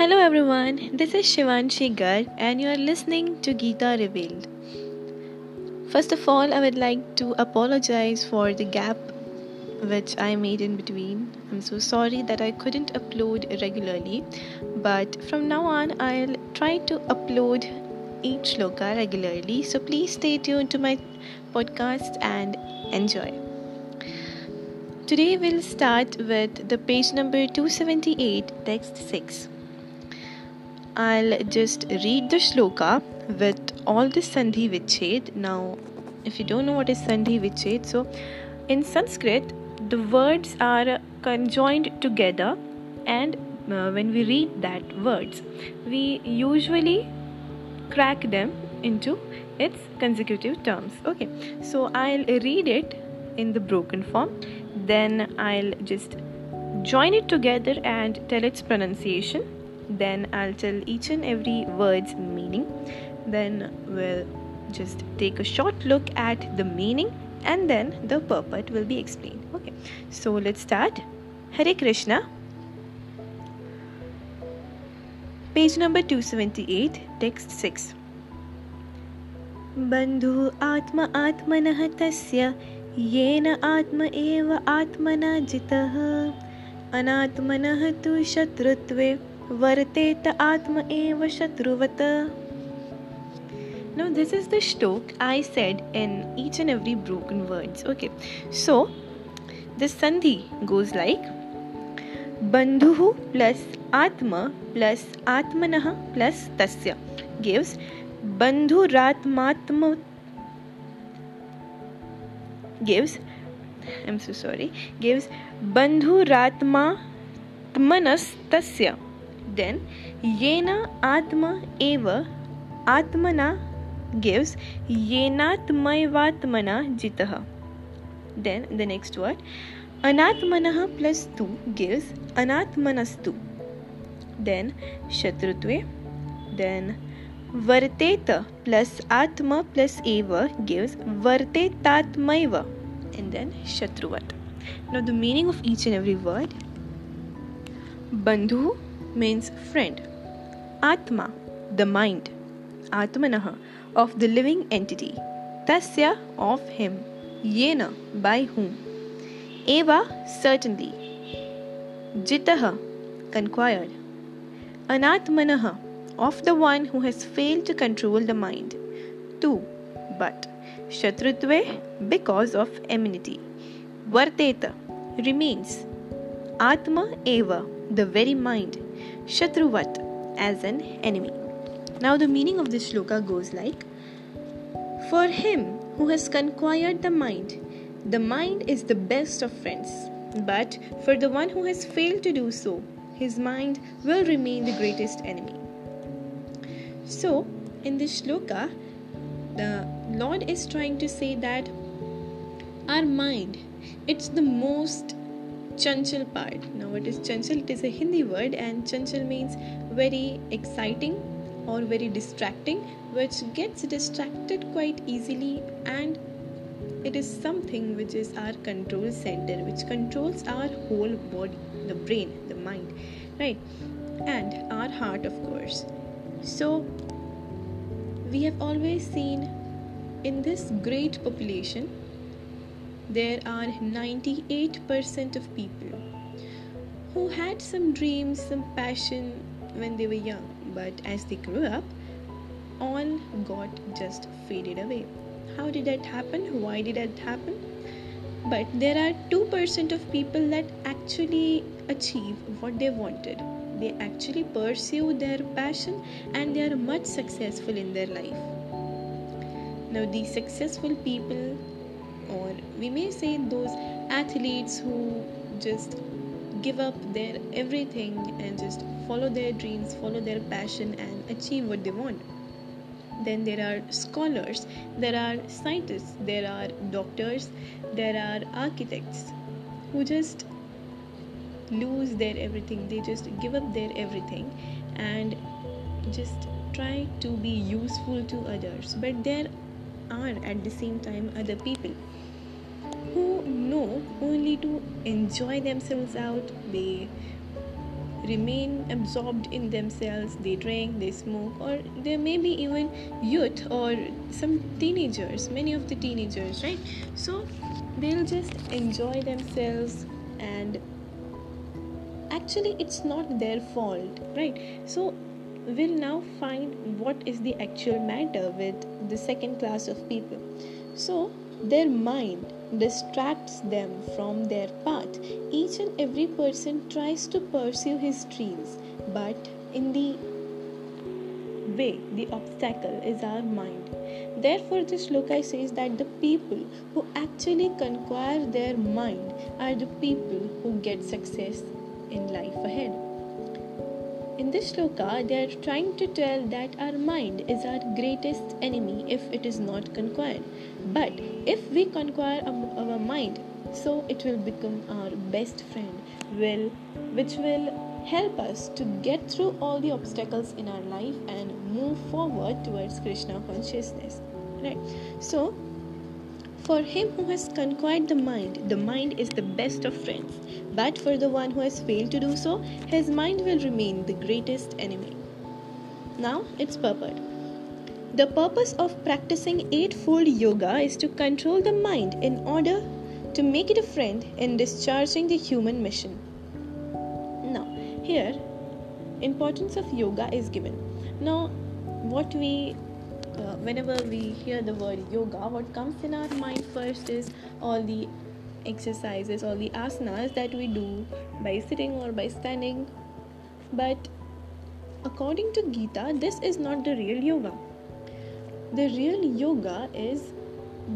Hello everyone, this is Shivanshi Garg and you are listening to Geeta Revealed. First of all, I would like to apologize for the gap which I made in between. I'm so sorry that I couldn't upload regularly, but from now on, I'll try to upload each shloka regularly. So please stay tuned to my podcast and enjoy. Today we'll start with the page number 278, text 6. I'll just read the shloka with all the Sandhi Vichhed. Now, if you don't know what is Sandhi Vichhed, so in Sanskrit, the words are conjoined together, and uh, when we read that words, we usually crack them into its consecutive terms. Okay, so I'll read it in the broken form, then I'll just join it together and tell its pronunciation then I'll tell each and every word's meaning. Then we'll just take a short look at the meaning and then the purport will be explained. Okay, so let's start. Hare Krishna. Page number 278, text 6. बन्धु आत्म आत्मनः तस्य येन आत्म एव आत्मना जितः अनात्मनः तु शत्रुत्वे वर्तेत आत्म एव शत्रुवत this is the shlok i said in each and every broken words okay so this sandhi goes like bandhu plus atma plus atmanah plus tasya gives bandhuratmatma gives i'm so sorry gives bandhuratma manas tasya then yena atma eva atmana gives yenatmaivatmana jitah then the next word anatmanah plus tu gives anatmanastu then shatrutve then varteta plus atma plus eva gives vartetatmaiva and then shatruvat now the meaning of each and every word bandhu means friend. Atma, the mind. Atmanah, of the living entity. Tasya, of him. Yena, by whom. Eva, certainly. Jitah, conquered. Anatmanah, of the one who has failed to control the mind. Tu, but. Shatrutve, because of enmity. Varteta, remains. Atma eva, the very mind. Shatruvat as an enemy. Now, the meaning of this shloka goes like For him who has conquered the mind, the mind is the best of friends. But for the one who has failed to do so, his mind will remain the greatest enemy. So, in this shloka, the Lord is trying to say that our mind, it's the most chanchal part. Now, what is chanchal? It is a Hindi word, and chanchal means very exciting or very distracting, which gets distracted quite easily, and it is something which is our control center, which controls our whole body, the brain, the mind, right? And our heart, of course. So, we have always seen in this great population there are 98% of people who had some dreams, some passion when they were young, but as they grew up, all got just faded away. How did that happen? Why did that happen? But there are 2% of people that actually achieve what they wanted. They actually pursue their passion and they are much successful in their life. Now, these successful people or we may say those athletes who just give up their everything and just follow their dreams, follow their passion, and achieve what they want. Then there are scholars, there are scientists, there are doctors, there are architects who just lose their everything, they just give up their everything and just try to be useful to others. But there are at the same time other people know only to enjoy themselves out. They remain absorbed in themselves. They drink they smoke or there may be even youth or some teenagers many of the teenagers right? So they'll just enjoy themselves and actually it's not their fault right? So we'll now find what is the actual matter with the second class of people. So their mind distracts them from their path. Each and every person tries to pursue his dreams, but in the way, the obstacle is our mind. Therefore, this shloka says that the people who actually conquer their mind are the people who get success in life ahead. In this shloka, they are trying to tell that our mind is our greatest enemy if it is not conquered. But if we conquer our mind, so it will become our best friend, will which will help us to get through all the obstacles in our life and move forward towards Krishna consciousness. Right? So for him who has conquered the mind, the mind is the best of friends. But for the one who has failed to do so, his mind will remain the greatest enemy. Now it's purport. The purpose of practicing Eightfold Yoga is to control the mind in order to make it a friend in discharging the human mission. Now, here, importance of yoga is given. Now, what we uh, whenever we hear the word yoga, what comes in our mind first is all the exercises, all the asanas that we do by sitting or by standing. But according to Gita, this is not the real yoga. The real yoga is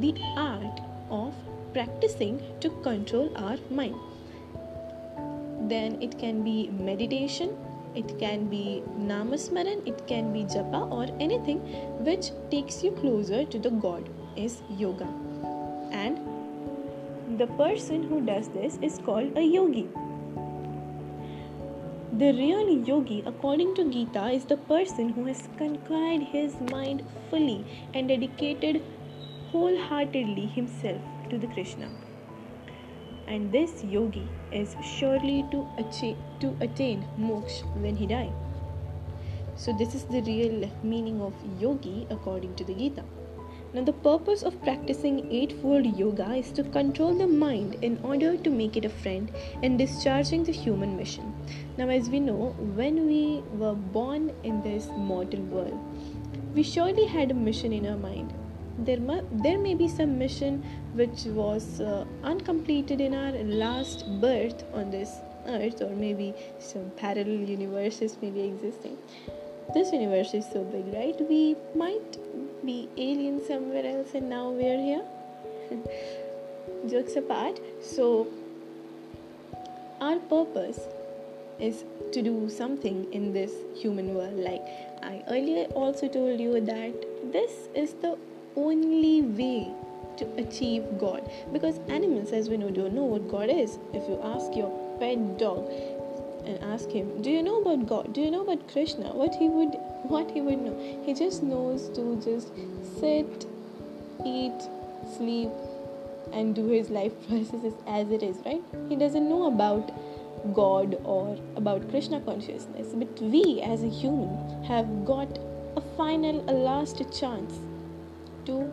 the art of practicing to control our mind. Then it can be meditation, it can be namasmaran it can be japa or anything which takes you closer to the god is yoga and the person who does this is called a yogi the real yogi according to gita is the person who has conquered his mind fully and dedicated wholeheartedly himself to the krishna. And this yogi is surely to achieve to attain moksha when he dies. so this is the real meaning of yogi according to the gita. Now the purpose of practicing eightfold yoga is to control the mind in order to make it a friend in discharging the human mission now as we know when we were born in this mortal world we surely had a mission in our mind. There, mu- there may be some mission which was uh, uncompleted in our last birth on this earth or maybe some parallel universes may be existing. This universe is so big right? We might be aliens somewhere else and now we're here. Jokes apart. So our purpose is to do something in this human world like i earlier also told you that this is the only way to achieve God. Because animals, as we know, don't know what God is. If you ask your pet dog and ask him, "Do you know about God? Do you know about Krishna?" What he would, what he would know, he just knows to just sit, eat, sleep, and do his life processes as it is. Right? He doesn't know about God or about Krishna consciousness. But we, as a human, have got a final, a last chance to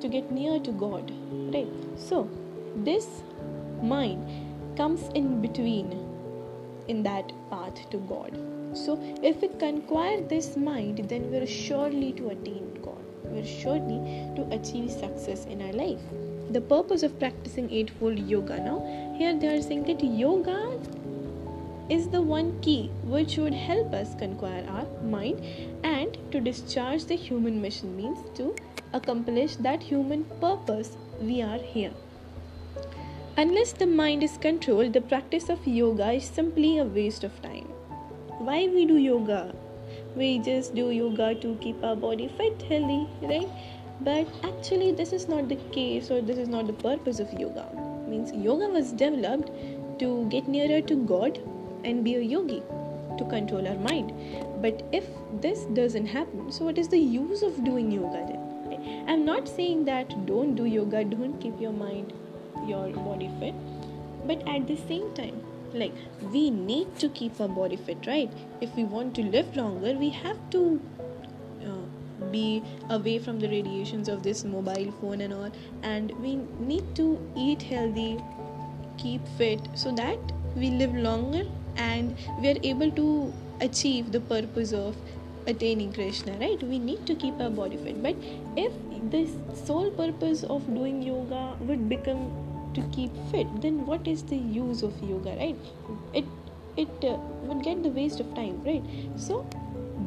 to get near to god right? So this mind comes in between in that path to god. So if we conquer this mind then we're surely to attain god. We're surely to achieve success in our life the purpose of practicing eightfold yoga now here they are saying that yoga is the one key which would help us conquer our mind and to discharge the human mission means to accomplish that human purpose we are here. Unless the mind is controlled, the practice of yoga is simply a waste of time. Why we do yoga? We just do yoga to keep our body fit, healthy, right? But actually, this is not the case, or this is not the purpose of yoga. Means yoga was developed to get nearer to God and be a yogi to control our mind. But if this doesn't happen, so what is the use of doing yoga then? I'm not saying that don't do yoga, don't keep your mind, your body fit, but at the same time, like we need to keep our body fit right if we want to live longer we have to be away from the radiations of this mobile phone and all. And we need to eat healthy keep fit so that we live longer and we are able to achieve the purpose of attaining krishna right? We need to keep our body fit. But if the sole purpose of doing yoga would become to keep fit then what is the use of yoga right? It it uh, would get the waste of time right? So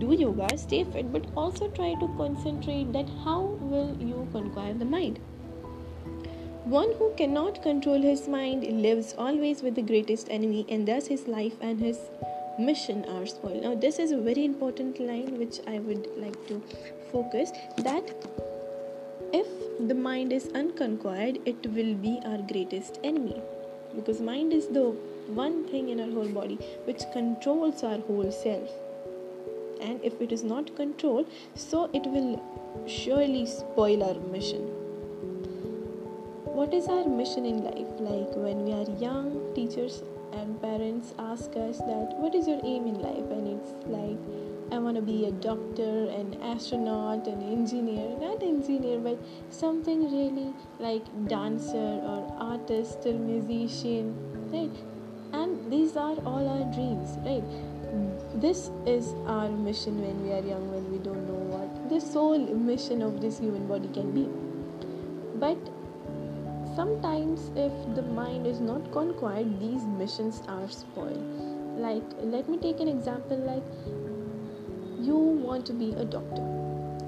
do yoga stay fit but also try to concentrate that how will you conquer the mind. One who cannot control his mind lives always with the greatest enemy and thus his life and his mission are spoiled. Now this is a very important line which i would like to focus that if the mind is unconquered it will be our greatest enemy. Because mind is the one thing in our whole body which controls our whole self and if it is not controlled so it will surely spoil our mission what is our mission in life like when we are young teachers and parents ask us that what is your aim in life and it's like I want to be a doctor, an astronaut, an engineer, not engineer, but something really like dancer or artist or musician, right? And these are all our dreams, right? This is our mission when we are young, when we don't know what the sole mission of this human body can be. But sometimes, if the mind is not conquered, these missions are spoiled. Like, let me take an example like you want to be a doctor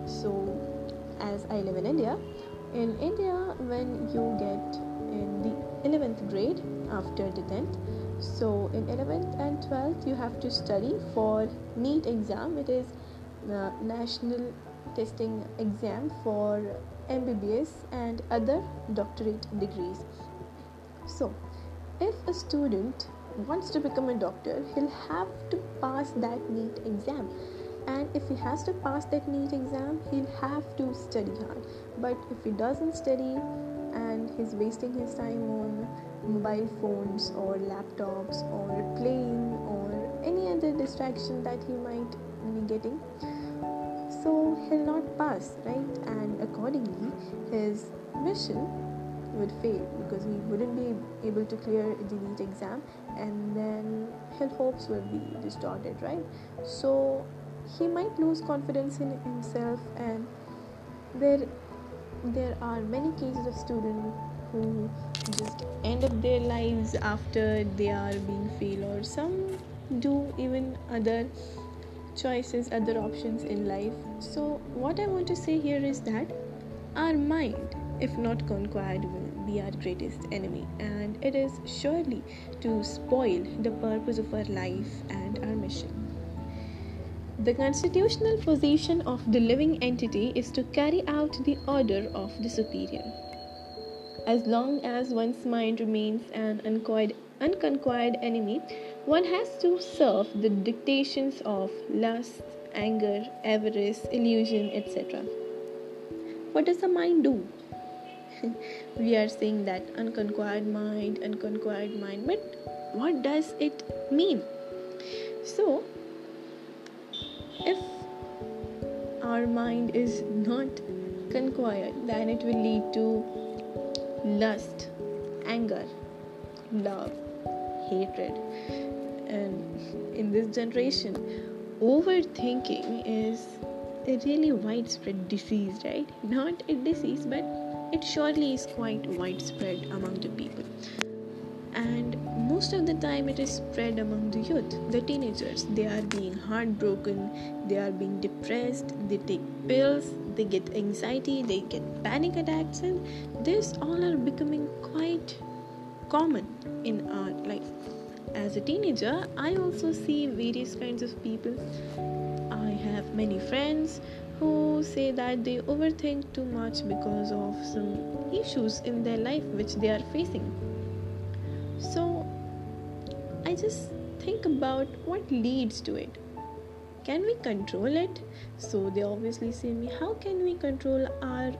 so as i live in india in india when you get in the 11th grade after the 10th so in 11th and 12th you have to study for NEET exam. It is the national testing exam for mbbs and other doctorate degrees. So if a student wants to become a doctor he'll have to pass that NEET exam. And if he has to pass that NEET exam he'll have to study hard. But if he doesn't study and he's wasting his time on mobile phones or laptops or playing or any other distraction that he might be getting. So he'll not pass right? And accordingly his mission would fail because he wouldn't be able to clear the NEET exam and then his hopes will be distorted right? So he might lose confidence in himself and there there are many cases of students who just end up their lives after they are being failed or some do even other choices other options in life. So what i want to say here is that our mind if not conquered will be our greatest enemy. And it is surely to spoil the purpose of our life and our mission. The constitutional position of the living entity is to carry out the order of the superior. As long as one's mind remains an unconquered enemy, one has to serve the dictations of lust, anger, avarice, illusion, etc. What does the mind do? we are saying that unconquered mind, unconquered mind, but what does it mean? So, if our mind is not conquered, then it will lead to lust, anger, love, hatred. And in this generation, overthinking is a really widespread disease, right? Not a disease, but it surely is quite widespread among the people most of the time it is spread among the youth the teenagers. They are being heartbroken they are being depressed they take pills they get anxiety they get panic attacks and this all are becoming quite common in our life. As a teenager i also see various kinds of people. I have many friends who say that they overthink too much because of some issues in their life which they are facing Just think about what leads to it. Can we control it? So they obviously say me, how can we control our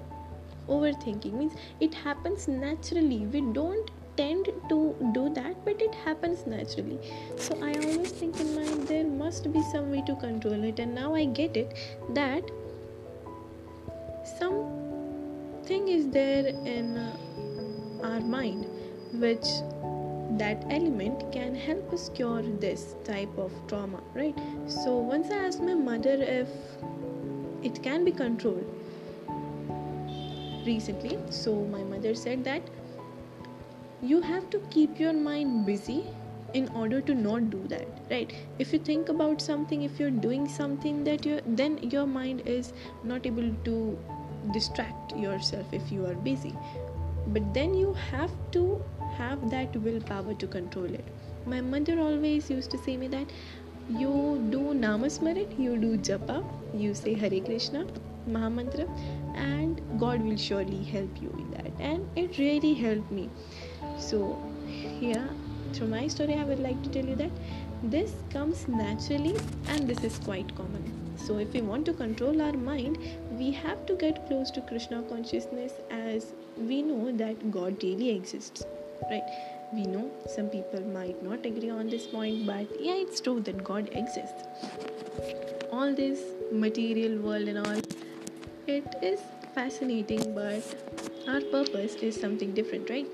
overthinking? Means it happens naturally. We don't tend to do that but it happens naturally so i always think in mind there must be some way to control it and now i get it that something is there in uh, our mind which that element can help us cure this type of trauma right? So once i asked my mother if it can be controlled recently so my mother said that you have to keep your mind busy in order to not do that right? If you think about something if you're doing something that you then your mind is not able to distract yourself if you are busy. But then you have to have that willpower to control it. My mother always used to say me that you do namasmaran you do japa you say hare krishna mahamantra and god will surely help you in that. And it really helped me. So, here through my story, I would like to tell you that this comes naturally and this is quite common. So, if we want to control our mind, we have to get close to Krishna consciousness as we know that God really exists, right? We know some people might not agree on this point, but yeah, it's true that God exists. All this material world and all, it is fascinating, but our purpose is something different, right?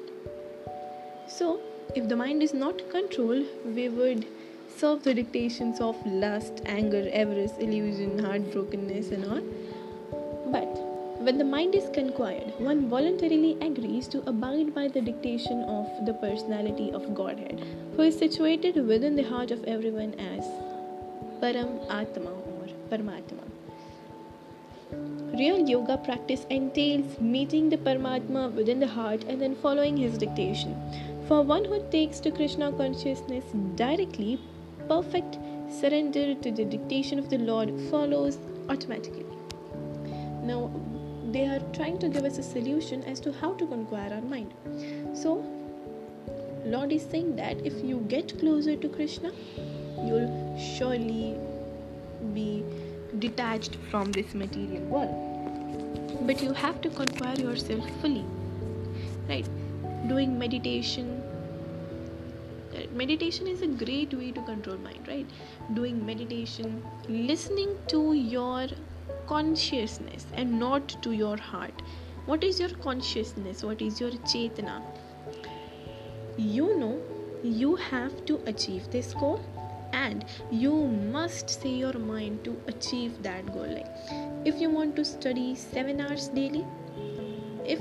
So, if the mind is not controlled, we would serve the dictations of lust, anger, avarice, illusion, heartbrokenness, and all. When the mind is conquered, one voluntarily agrees to abide by the dictation of the personality of Godhead, who is situated within the heart of everyone as Param Atma or Paramatma. Real yoga practice entails meeting the Paramatma within the heart and then following his dictation. For one who takes to Krishna consciousness directly, perfect surrender to the dictation of the Lord follows automatically. Now, they are trying to give us a solution as to how to conquer our mind. So, Lord is saying that if you get closer to Krishna, you'll surely be detached from this material world. But you have to conquer yourself fully, right? Doing meditation, uh, meditation is a great way to control mind right doing meditation listening to your consciousness and not to your heart. What is your consciousness? What is your chetana you know you have to achieve this goal and you must say your mind to achieve that goal. Like if you want to study 7 hours daily if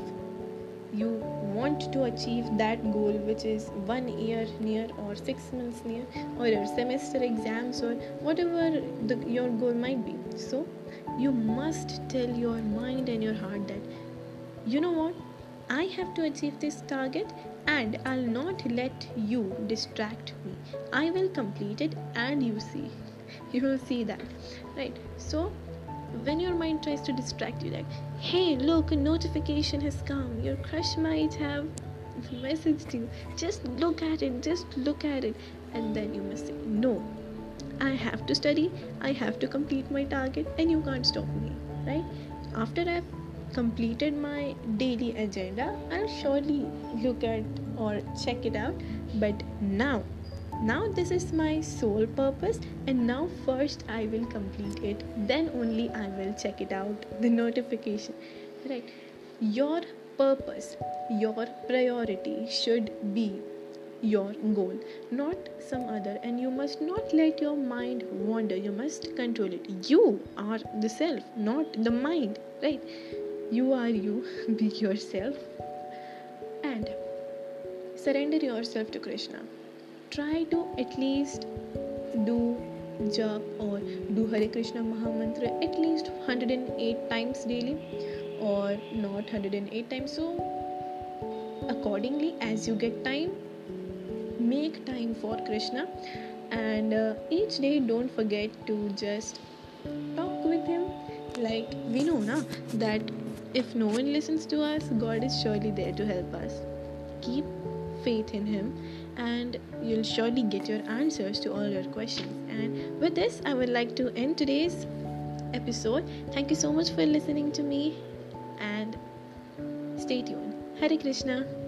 you want to achieve that goal which is one year near or six months near or your semester exams or whatever the, your goal might be. So you must tell your mind and your heart that you know what? I have to achieve this target and i'll not let you distract me. I will complete it and you see. You will see that right? So when your mind tries to distract you like hey look a notification has come. Your crush might have messaged you. Just look at it just look at it. And then you must say no i have to study i have to complete my target and you can't stop me right? After i've completed my daily agenda i'll surely look at or check it out. But now now this is my sole purpose and now first i will complete it. Then only i will check it out the notification right? Your purpose your priority should be your goal not some other. And you must not let your mind wander. You must control it. You are the self not the mind right? You are you be yourself. And surrender yourself to krishna. Try to at least do jap or do Hare Krishna Mahamantra at least 108 times daily or not 108 times. So, accordingly, as you get time, make time for Krishna and uh, each day don't forget to just talk with Him. Like we know now that if no one listens to us, God is surely there to help us. Keep faith in Him and you'll surely get your answers to all your questions. And with this, I would like to end today's episode. Thank you so much for listening to me and stay tuned. Hare Krishna.